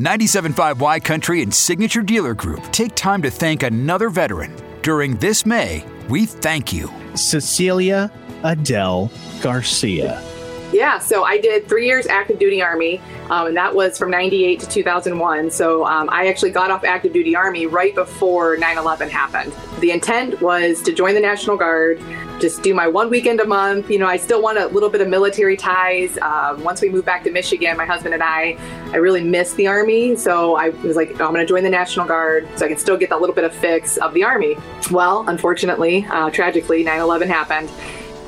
97.5 Y Country and Signature Dealer Group take time to thank another veteran. During this May, we thank you. Cecilia Adele Garcia. Yeah, so I did three years active duty Army, um, and that was from 98 to 2001. So um, I actually got off active duty Army right before 9 11 happened. The intent was to join the National Guard, just do my one weekend a month. You know, I still want a little bit of military ties. Um, once we moved back to Michigan, my husband and I, I really missed the Army. So I was like, I'm going to join the National Guard so I can still get that little bit of fix of the Army. Well, unfortunately, uh, tragically, 9 11 happened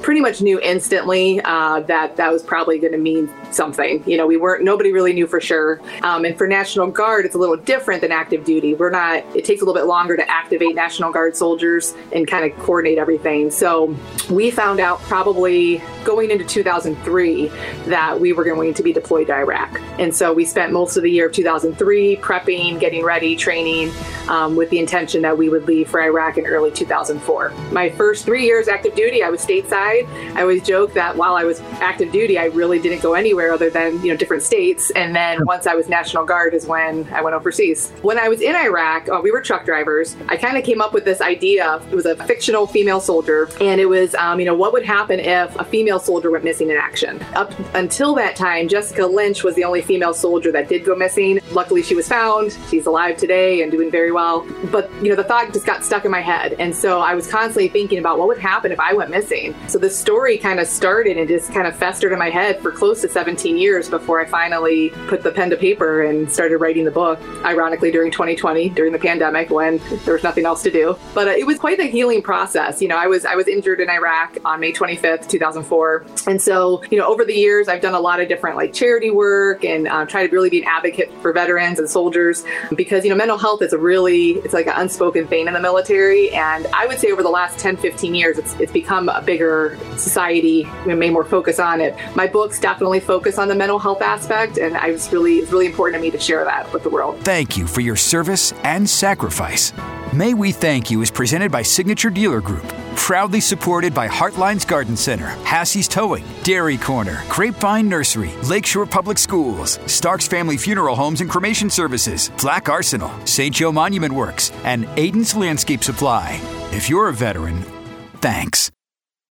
pretty much knew instantly uh, that that was probably going to mean something. You know, we weren't, nobody really knew for sure. Um, and for National Guard, it's a little different than active duty. We're not, it takes a little bit longer to activate National Guard soldiers and kind of coordinate everything. So we found out probably going into 2003 that we were going to be deployed to Iraq. And so we spent most of the year of 2003 prepping, getting ready, training um, with the intention that we would leave for Iraq in early 2004. My first three years active duty, I was stateside. I always joke that while I was active duty, I really didn't go anywhere other than you know different states. And then once I was National Guard is when I went overseas. When I was in Iraq, uh, we were truck drivers. I kind of came up with this idea. It was a fictional female soldier, and it was um, you know what would happen if a female soldier went missing in action. Up until that time, Jessica Lynch was the only female soldier that did go missing. Luckily, she was found. She's alive today and doing very well. But you know the thought just got stuck in my head, and so I was constantly thinking about what would happen if I went missing. So the story kind of started and just kind of festered in my head for close to 17 years before I finally put the pen to paper and started writing the book. Ironically, during 2020, during the pandemic, when there was nothing else to do. But uh, it was quite a healing process. You know, I was I was injured in Iraq on May 25th, 2004, and so you know over the years I've done a lot of different like charity work and uh, try to really be an advocate for veterans and soldiers because you know mental health is a really it's like an unspoken thing in the military, and I would say over the last 10, 15 years it's it's become a bigger society may more focus on it. My books definitely focus on the mental health aspect, and I was really it's really important to me to share that with the world. Thank you for your service and sacrifice. May We Thank You is presented by Signature Dealer Group, proudly supported by Heartlines Garden Center, Hassie's Towing, Dairy Corner, Grapevine Nursery, Lakeshore Public Schools, Starks Family Funeral Homes and Cremation Services, Black Arsenal, St. Joe Monument Works, and Aiden's Landscape Supply. If you're a veteran, thanks.